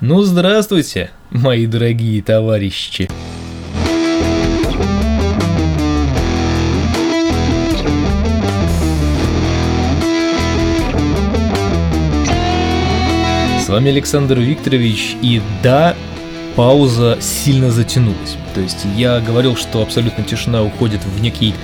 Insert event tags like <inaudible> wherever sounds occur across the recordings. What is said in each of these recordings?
Ну, здравствуйте, мои дорогие товарищи. С вами Александр Викторович, и да, пауза сильно затянулась. То есть я говорил, что абсолютно тишина уходит в некий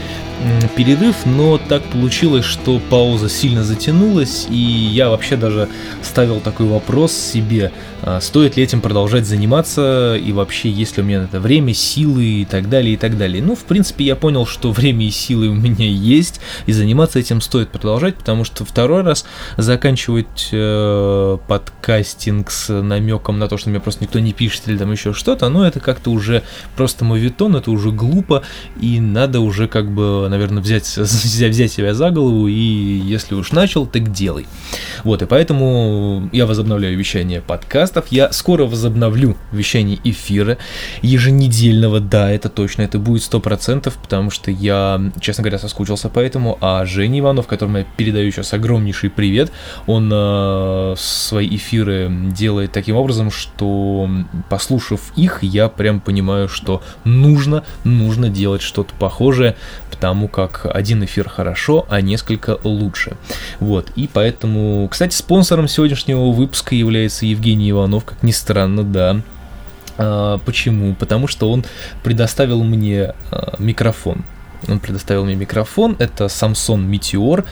перерыв, но так получилось, что пауза сильно затянулась, и я вообще даже ставил такой вопрос себе, стоит ли этим продолжать заниматься, и вообще есть ли у меня на это время, силы и так далее, и так далее. Ну, в принципе, я понял, что <laughs> время и силы у меня есть, и заниматься этим стоит продолжать, потому что второй раз заканчивать э, подкастинг с намеком на то, что мне просто никто не пишет или там еще что-то, ну, это как-то уже просто мовитон, это уже глупо, и надо уже как бы наверное, взять, <laughs> взять себя за голову, и если уж начал, так делай. Вот, и поэтому я возобновляю вещание подкастов, я скоро возобновлю вещание эфира еженедельного, да, это точно, это будет 100%, потому что я, честно говоря, соскучился по этому, а Женя Иванов, которому я передаю сейчас огромнейший привет, он э, свои эфиры делает таким образом, что послушав их, я прям понимаю, что нужно, нужно делать что-то похожее, потому как один эфир хорошо, а несколько лучше. Вот, и поэтому, кстати, спонсором сегодняшнего выпуска является Евгений Иванов, как ни странно, да. А, почему? Потому что он предоставил мне а, микрофон. Он предоставил мне микрофон, это Samsung Meteor.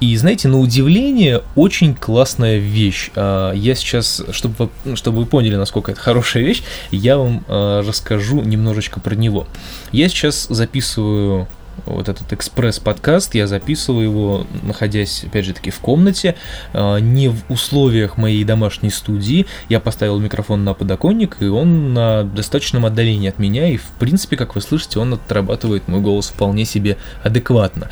И знаете, на удивление, очень классная вещь. А, я сейчас, чтобы вы, чтобы вы поняли, насколько это хорошая вещь, я вам а, расскажу немножечко про него. Я сейчас записываю вот этот экспресс-подкаст, я записываю его, находясь, опять же таки, в комнате, а, не в условиях моей домашней студии. Я поставил микрофон на подоконник, и он на достаточном отдалении от меня, и, в принципе, как вы слышите, он отрабатывает мой голос вполне себе адекватно.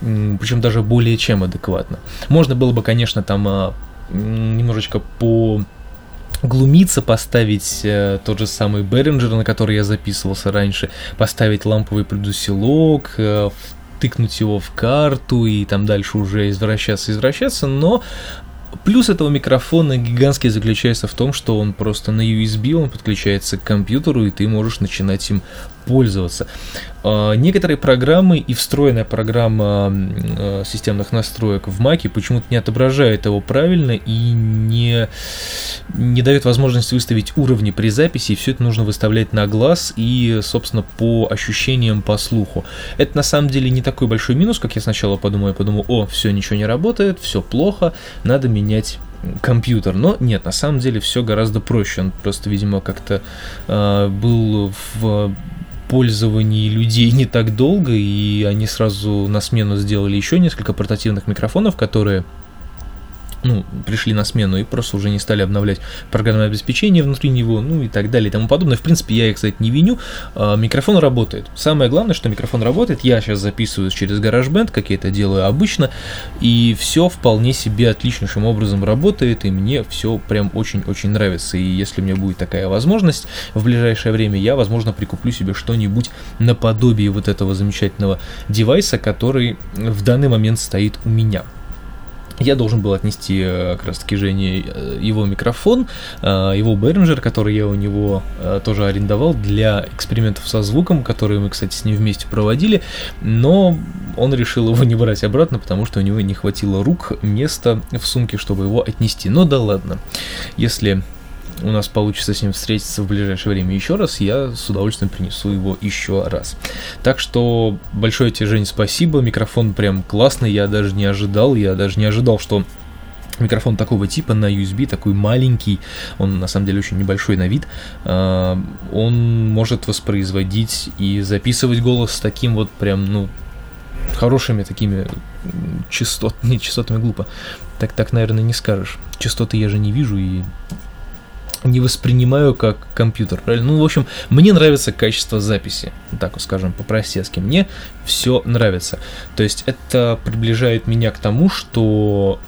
Причем даже более чем адекватно. Можно было бы, конечно, там а, немножечко по глумиться, поставить э, тот же самый Behringer, на который я записывался раньше, поставить ламповый предусилок, э, тыкнуть его в карту и там дальше уже извращаться, извращаться, но Плюс этого микрофона гигантский заключается в том, что он просто на USB, он подключается к компьютеру, и ты можешь начинать им пользоваться. А, некоторые программы и встроенная программа а, системных настроек в Mac почему-то не отображает его правильно и не, не дает возможность выставить уровни при записи, и все это нужно выставлять на глаз и, собственно, по ощущениям, по слуху. Это на самом деле не такой большой минус, как я сначала подумал. Я подумал, о, все, ничего не работает, все плохо, надо менять компьютер. Но нет, на самом деле все гораздо проще. Он просто, видимо, как-то э, был в пользовании людей не так долго, и они сразу на смену сделали еще несколько портативных микрофонов, которые ну, пришли на смену и просто уже не стали обновлять программное обеспечение внутри него, ну и так далее и тому подобное. В принципе, я их, кстати, не виню. А, микрофон работает. Самое главное, что микрофон работает. Я сейчас записываю через GarageBand, как я это делаю обычно, и все вполне себе отличнейшим образом работает, и мне все прям очень-очень нравится. И если у меня будет такая возможность в ближайшее время, я, возможно, прикуплю себе что-нибудь наподобие вот этого замечательного девайса, который в данный момент стоит у меня. Я должен был отнести э, как раз таки Жене э, его микрофон, э, его Behringer, который я у него тоже арендовал для экспериментов со звуком, которые мы, кстати, с ним вместе проводили, но он решил его не брать обратно, потому что у него не хватило рук, места в сумке, чтобы его отнести. Но да ладно, если у нас получится с ним встретиться в ближайшее время еще раз, я с удовольствием принесу его еще раз. Так что большое тебе, Жень, спасибо. Микрофон прям классный, я даже не ожидал, я даже не ожидал, что микрофон такого типа на USB, такой маленький, он на самом деле очень небольшой на вид, а, он может воспроизводить и записывать голос с таким вот прям, ну, хорошими такими частот, не частотами глупо, так, так, наверное, не скажешь. Частоты я же не вижу и не воспринимаю как компьютер, правильно? Ну, в общем, мне нравится качество записи, так вот скажем, по-простецки. Мне все нравится. То есть это приближает меня к тому, что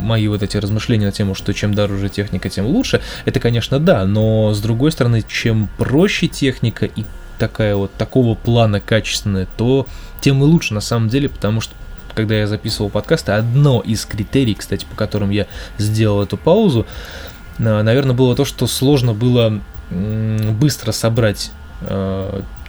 мои вот эти размышления на тему, что чем дороже техника, тем лучше, это, конечно, да, но с другой стороны, чем проще техника и такая вот такого плана качественная, то тем и лучше на самом деле, потому что когда я записывал подкасты, одно из критерий, кстати, по которым я сделал эту паузу, наверное, было то, что сложно было быстро собрать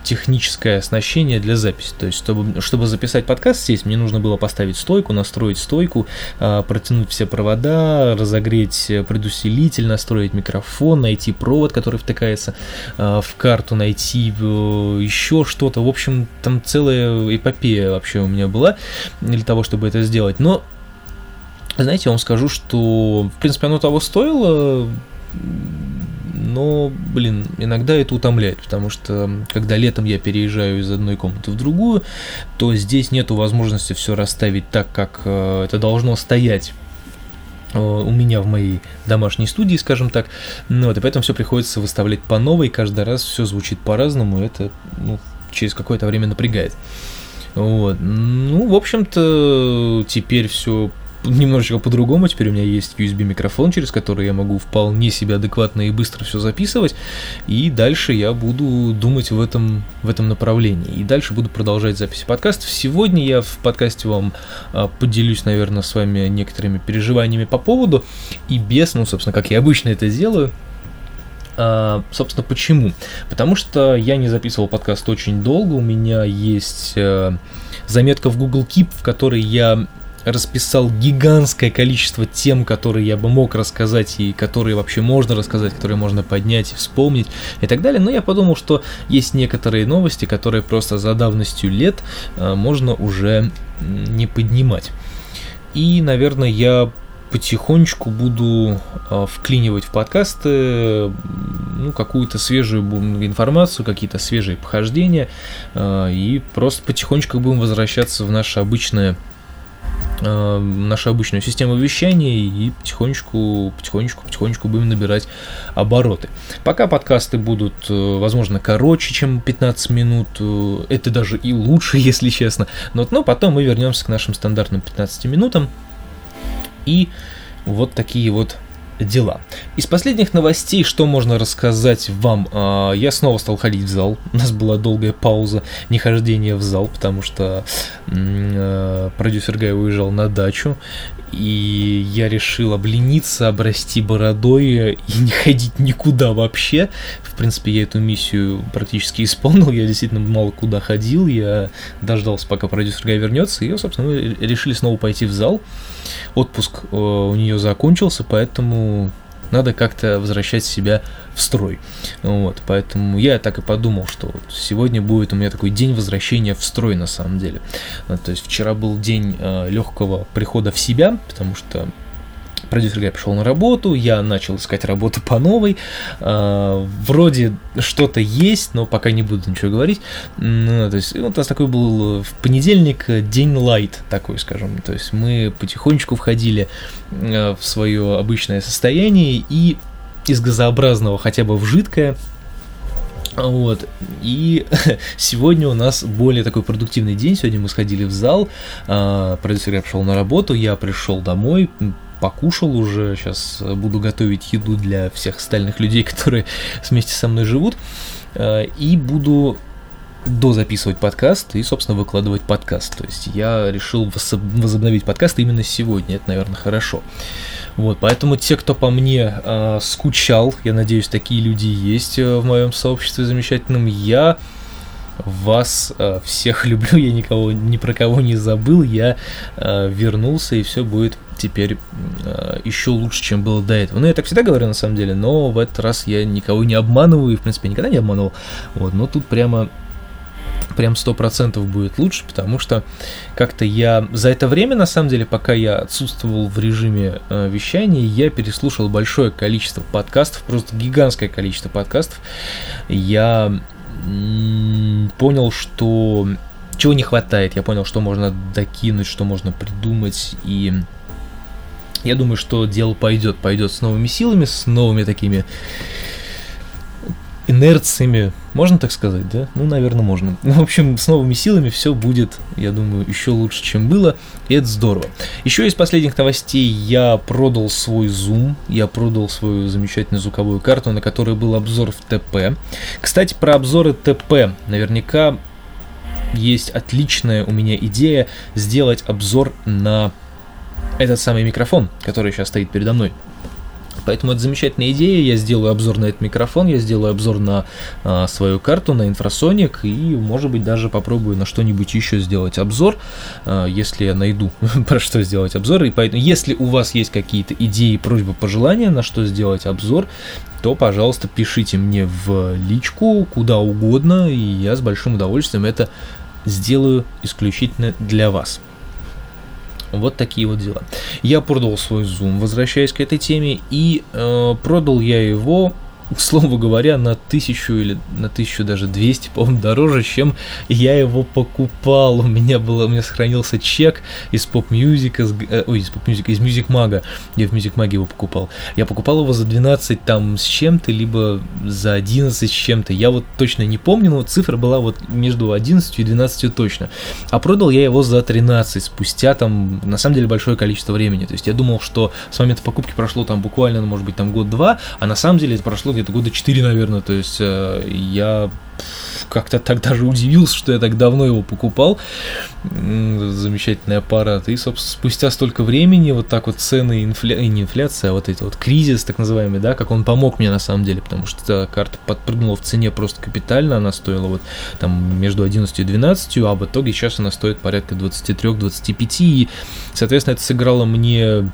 техническое оснащение для записи. То есть, чтобы, чтобы записать подкаст здесь, мне нужно было поставить стойку, настроить стойку, а, протянуть все провода, разогреть предусилитель, настроить микрофон, найти провод, который втыкается в карту, найти э, еще что-то. В общем, там целая эпопея вообще у меня была для того, чтобы это сделать. Но знаете, я вам скажу, что, в принципе, оно того стоило но, блин, иногда это утомляет, потому что когда летом я переезжаю из одной комнаты в другую, то здесь нету возможности все расставить так, как э, это должно стоять э, у меня в моей домашней студии, скажем так. Ну, вот, и поэтому все приходится выставлять по новой, каждый раз все звучит по-разному, это ну, через какое-то время напрягает. Вот. Ну, в общем-то, теперь все немножечко по-другому. Теперь у меня есть USB микрофон, через который я могу вполне себе адекватно и быстро все записывать. И дальше я буду думать в этом, в этом направлении. И дальше буду продолжать записи подкастов. Сегодня я в подкасте вам а, поделюсь, наверное, с вами некоторыми переживаниями по поводу и без, ну, собственно, как я обычно это делаю. А, собственно, почему? Потому что я не записывал подкаст очень долго. У меня есть а, заметка в Google Keep, в которой я расписал гигантское количество тем, которые я бы мог рассказать и которые вообще можно рассказать, которые можно поднять и вспомнить и так далее. Но я подумал, что есть некоторые новости, которые просто за давностью лет э, можно уже не поднимать. И, наверное, я потихонечку буду э, вклинивать в подкасты ну, какую-то свежую информацию, какие-то свежие похождения, э, и просто потихонечку будем возвращаться в наше обычное нашу обычную систему вещания и потихонечку, потихонечку, потихонечку будем набирать обороты. Пока подкасты будут, э, возможно, короче, чем 15 минут, э, это даже и лучше, <laughs> если честно, но, но потом мы вернемся к нашим стандартным 15 минутам и вот такие вот дела. Из последних новостей, что можно рассказать вам? А, я снова стал ходить в зал. У нас была долгая пауза нехождения в зал, потому что э, продюсер Гай уезжал на дачу. И я решил облениться, обрасти бородой и не ходить никуда вообще. В принципе, я эту миссию практически исполнил. Я действительно мало куда ходил. Я дождался, пока продюсер Гай вернется. И, собственно, мы решили снова пойти в зал отпуск э, у нее закончился, поэтому надо как-то возвращать себя в строй. Вот, поэтому я так и подумал, что вот сегодня будет у меня такой день возвращения в строй на самом деле. То есть вчера был день э, легкого прихода в себя, потому что продюсер я пришел на работу, я начал искать работу по новой. Э, вроде что-то есть, но пока не буду ничего говорить. Ну, то есть, ну, у нас такой был в понедельник день лайт такой, скажем. То есть мы потихонечку входили э, в свое обычное состояние и из газообразного хотя бы в жидкое вот. И <laughs> сегодня у нас более такой продуктивный день. Сегодня мы сходили в зал. А, продюсер я пришел на работу, я пришел домой, покушал уже, сейчас буду готовить еду для всех остальных людей, <laughs> которые вместе со мной живут, э, и буду дозаписывать подкаст и, собственно, выкладывать подкаст. То есть я решил возобновить подкаст именно сегодня, это, наверное, хорошо. Вот, поэтому те, кто по мне э, скучал, я надеюсь, такие люди есть э, в моем сообществе замечательном, я вас э, всех <laughs> люблю, я никого ни про кого не забыл, я э, вернулся и все будет теперь э, еще лучше, чем было до этого. Ну, я так всегда говорю на самом деле, но в этот раз я никого не обманываю, и в принципе никогда не обманывал. Вот, но тут прямо прям сто процентов будет лучше, потому что как-то я за это время, на самом деле, пока я отсутствовал в режиме э, вещания, я переслушал большое количество подкастов, просто гигантское количество подкастов. Я понял, что чего не хватает, я понял, что можно докинуть, что можно придумать, и я думаю, что дело пойдет, пойдет с новыми силами, с новыми такими инерциями, можно так сказать, да? Ну, наверное, можно. <laughs> В общем, с новыми силами все будет, я думаю, еще лучше, чем было, и это здорово. Еще из последних новостей я продал свой Zoom, я продал свою замечательную звуковую карту, на которой был обзор в ТП. Кстати, про обзоры ТП. Наверняка есть отличная у меня идея сделать обзор на этот самый микрофон, который сейчас стоит передо мной. Поэтому это замечательная идея. Я сделаю обзор на этот микрофон, я сделаю обзор на а, свою карту, на инфрасоник, и, может быть, даже попробую на что-нибудь еще сделать обзор, а, если я найду <laughs> про что сделать обзор. И поэтому, если у вас есть какие-то идеи, просьбы, пожелания, на что сделать обзор, то, пожалуйста, пишите мне в личку куда угодно, и я с большим удовольствием это сделаю исключительно для вас. Вот такие вот дела. Я продал свой Zoom, возвращаясь к этой теме, и э, продал я его <laughs> к слову говоря, на тысячу или на тысячу даже двести, по-моему, дороже, чем я его покупал. У меня было, у меня сохранился чек из поп мюзика э, ой, из поп мюзика из Music Mag. Я в Music Mag его покупал. Я покупал его за 12 там с чем-то, либо за 11 с чем-то. Я вот точно не помню, но цифра была вот между 11 и 12 точно. А продал я его за 13 спустя там, на самом деле, большое количество времени. То есть я думал, что с момента покупки прошло там буквально, ну, может быть, там год-два, а на самом деле это прошло где-то года 4, наверное. То есть э, я как-то так даже удивился, что я так давно его покупал. Замечательный аппарат. И, собственно, спустя столько времени вот так вот цены, инфля... не инфляция, а вот эти вот кризис, так называемый, да, как он помог мне на самом деле, потому что эта карта подпрыгнула в цене просто капитально, она стоила вот там между 11 и 12, а в итоге сейчас она стоит порядка 23-25, и, соответственно, это сыграло мне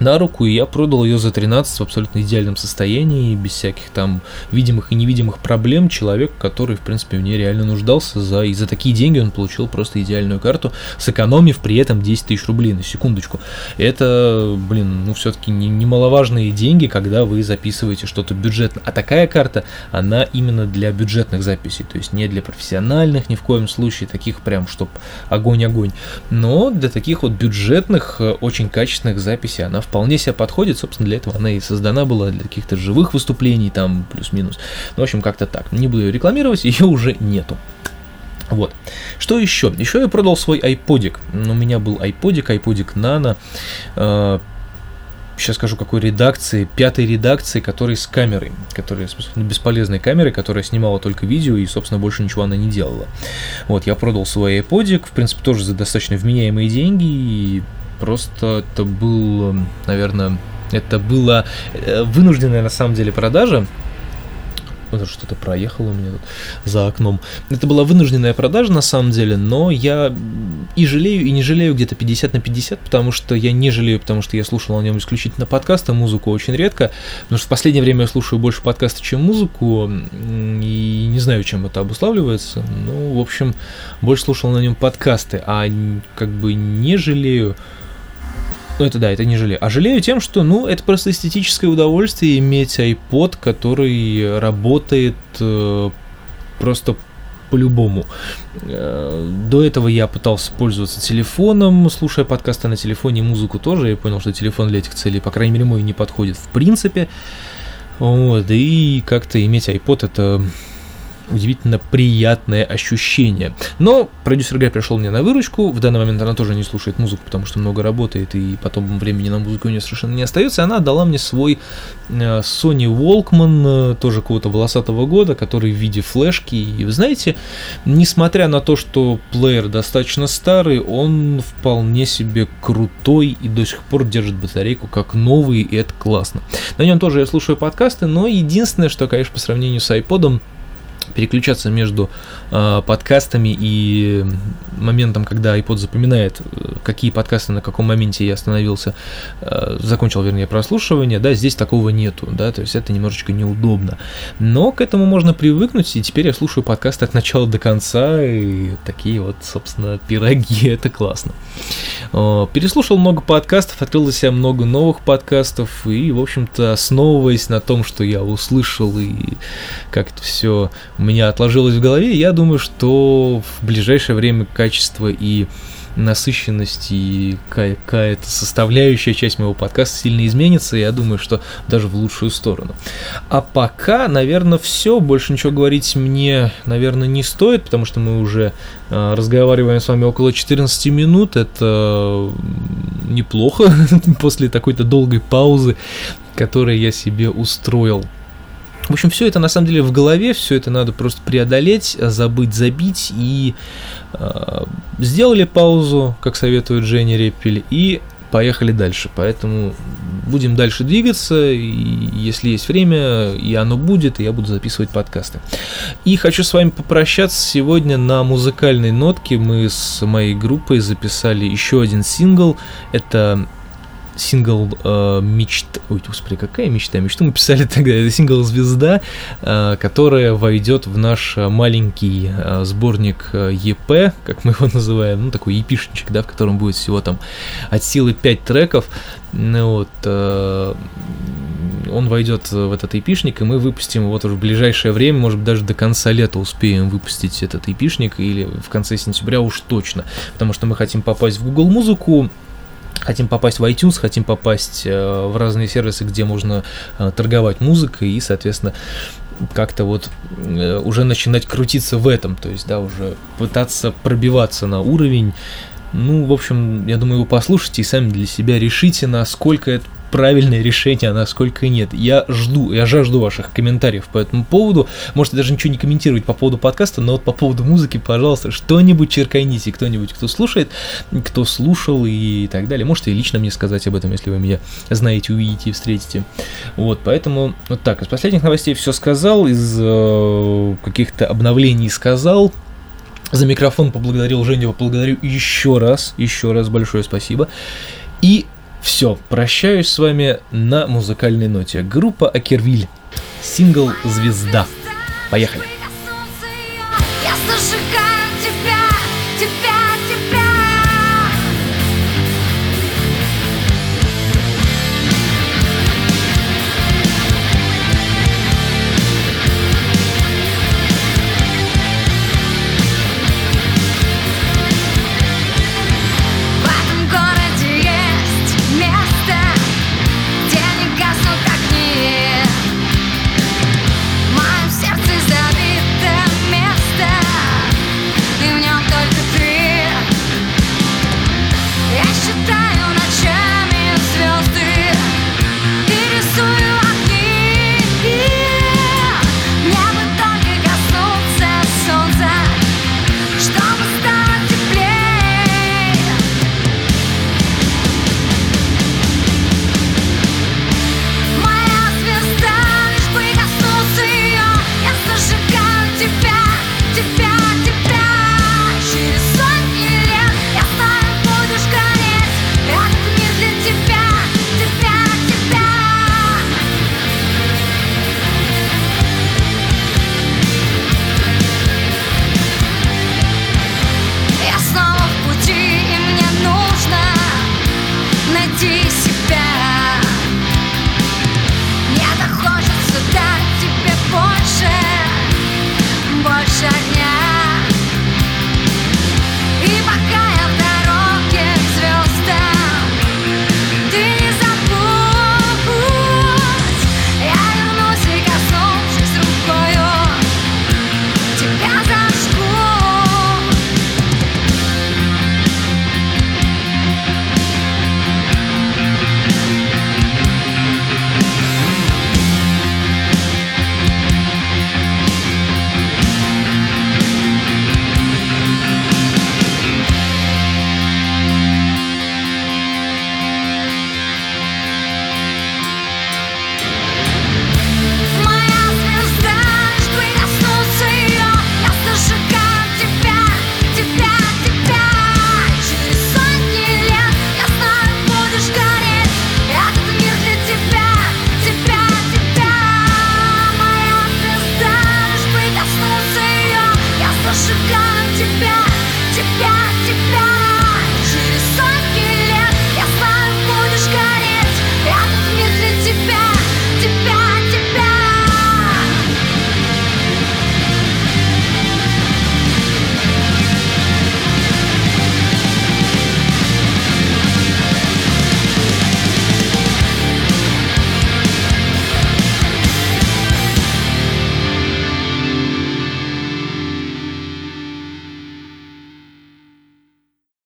на руку, и я продал ее за 13 в абсолютно идеальном состоянии, без всяких там видимых и невидимых проблем. Человек, который, в принципе, в ней реально нуждался, за, и за такие деньги он получил просто идеальную карту, сэкономив при этом 10 тысяч рублей, на секундочку. Это, блин, ну все-таки не, немаловажные деньги, когда вы записываете что-то бюджетное. А такая карта, она именно для бюджетных записей, то есть не для профессиональных ни в коем случае, таких прям, чтоб огонь-огонь, но для таких вот бюджетных, э, очень качественных записей она в вполне себе подходит, собственно, для этого она и создана была, для каких-то живых выступлений, там, плюс-минус. Ну, в общем, как-то так. Не буду рекламировать, <laughs> ее уже нету. Вот. Что еще? Еще я продал свой iPodик. У меня был iPodик, iPodик Nano. Э, сейчас скажу, какой редакции, пятой редакции, который с камерой, которая, собственно, бесполезной камерой, которая снимала только видео и, собственно, больше ничего она не делала. Вот, я продал свой iPodик, в принципе, тоже за достаточно вменяемые деньги, и Просто это был, наверное, это была э, вынужденная на самом деле продажа. Вот что-то проехало у меня тут за окном. Это была вынужденная продажа на самом деле, но я и жалею, и не жалею где-то 50 на 50, потому что я не жалею, потому что я слушал на нем исключительно подкасты, музыку очень редко, потому что в последнее время я слушаю больше подкасты, чем музыку, и не знаю, чем это обуславливается, ну, в общем, больше слушал на нем подкасты, а как бы не жалею, ну, это да, это не жалею. А жалею тем, что, ну, это просто эстетическое удовольствие иметь iPod, который работает э, просто по-любому. Э, до этого я пытался пользоваться телефоном, слушая подкасты на телефоне, музыку тоже. Я понял, что телефон для этих целей, по крайней мере, мой не подходит в принципе. Вот, и как-то иметь iPod это удивительно приятное ощущение. Но продюсер Гай пришел мне на выручку, в данный момент она тоже не слушает музыку, потому что много работает, и потом времени на музыку у нее совершенно не остается. Она дала мне свой э, Sony Walkman, э, тоже какого-то волосатого года, который в виде флешки. И вы знаете, несмотря на то, что плеер достаточно старый, он вполне себе крутой и до сих пор держит батарейку как новый, и это классно. На нем тоже я слушаю подкасты, но единственное, что, конечно, по сравнению с iPod, переключаться между э, подкастами и моментом, когда iPod запоминает, э, какие подкасты на каком моменте я остановился, э, закончил, вернее, прослушивание, да, здесь такого нету, да, то есть это немножечко неудобно. Но к этому можно привыкнуть, и теперь я слушаю подкасты от начала до конца, и такие вот, собственно, пироги, <laughs> это классно. Э, переслушал много подкастов, открыл для себя много новых подкастов, и, в общем-то, основываясь на том, что я услышал, и как это все у меня отложилось в голове, я думаю, что в ближайшее время качество и насыщенность и какая-то составляющая часть моего подкаста сильно изменится, я думаю, что даже в лучшую сторону. А пока, наверное, все. Больше ничего говорить мне, наверное, не стоит, потому что мы уже э, разговариваем с вами около 14 минут. Это неплохо <laughs> после такой-то долгой паузы, которую я себе устроил. В общем, все это на самом деле в голове, все это надо просто преодолеть, забыть, забить. И э, сделали паузу, как советует Женя Реппель, и поехали дальше. Поэтому будем дальше двигаться, и если есть время, и оно будет, и я буду записывать подкасты. И хочу с вами попрощаться сегодня на музыкальной нотке. Мы с моей группой записали еще один сингл. Это сингл э, мечта... Ой, господи, какая мечта? Мечту мы писали <laughs> тогда. Это сингл «Звезда», э, которая войдет в наш маленький э, сборник э, ЕП, как мы его называем, ну, такой епишничек, да, в котором будет всего там от силы 5 треков. Ну, вот, э, он войдет в этот эпишник, и мы выпустим вот в ближайшее время, может быть, даже до конца лета успеем выпустить этот эпишник, или в конце сентября уж точно, потому что мы хотим попасть в Google Музыку, хотим попасть в iTunes, хотим попасть э, в разные сервисы, где можно э, торговать музыкой и, соответственно, как-то вот э, уже начинать крутиться в этом, то есть, да, уже пытаться пробиваться на уровень. Ну, в общем, я думаю, вы послушайте и сами для себя решите, насколько это правильное решение, а насколько нет. Я жду, я жажду ваших комментариев по этому поводу. Можете даже ничего не комментировать по поводу подкаста, но вот по поводу музыки, пожалуйста, что-нибудь черкайните, кто-нибудь, кто слушает, кто слушал и так далее. Можете лично мне сказать об этом, если вы меня знаете, увидите и встретите. Вот, поэтому вот так. Из последних новостей все сказал, из э, каких-то обновлений сказал. За микрофон поблагодарил Женю, поблагодарю еще раз, еще раз большое спасибо. И все, прощаюсь с вами на музыкальной ноте. Группа Акервиль. Сингл «Звезда». Поехали. Я зажигаю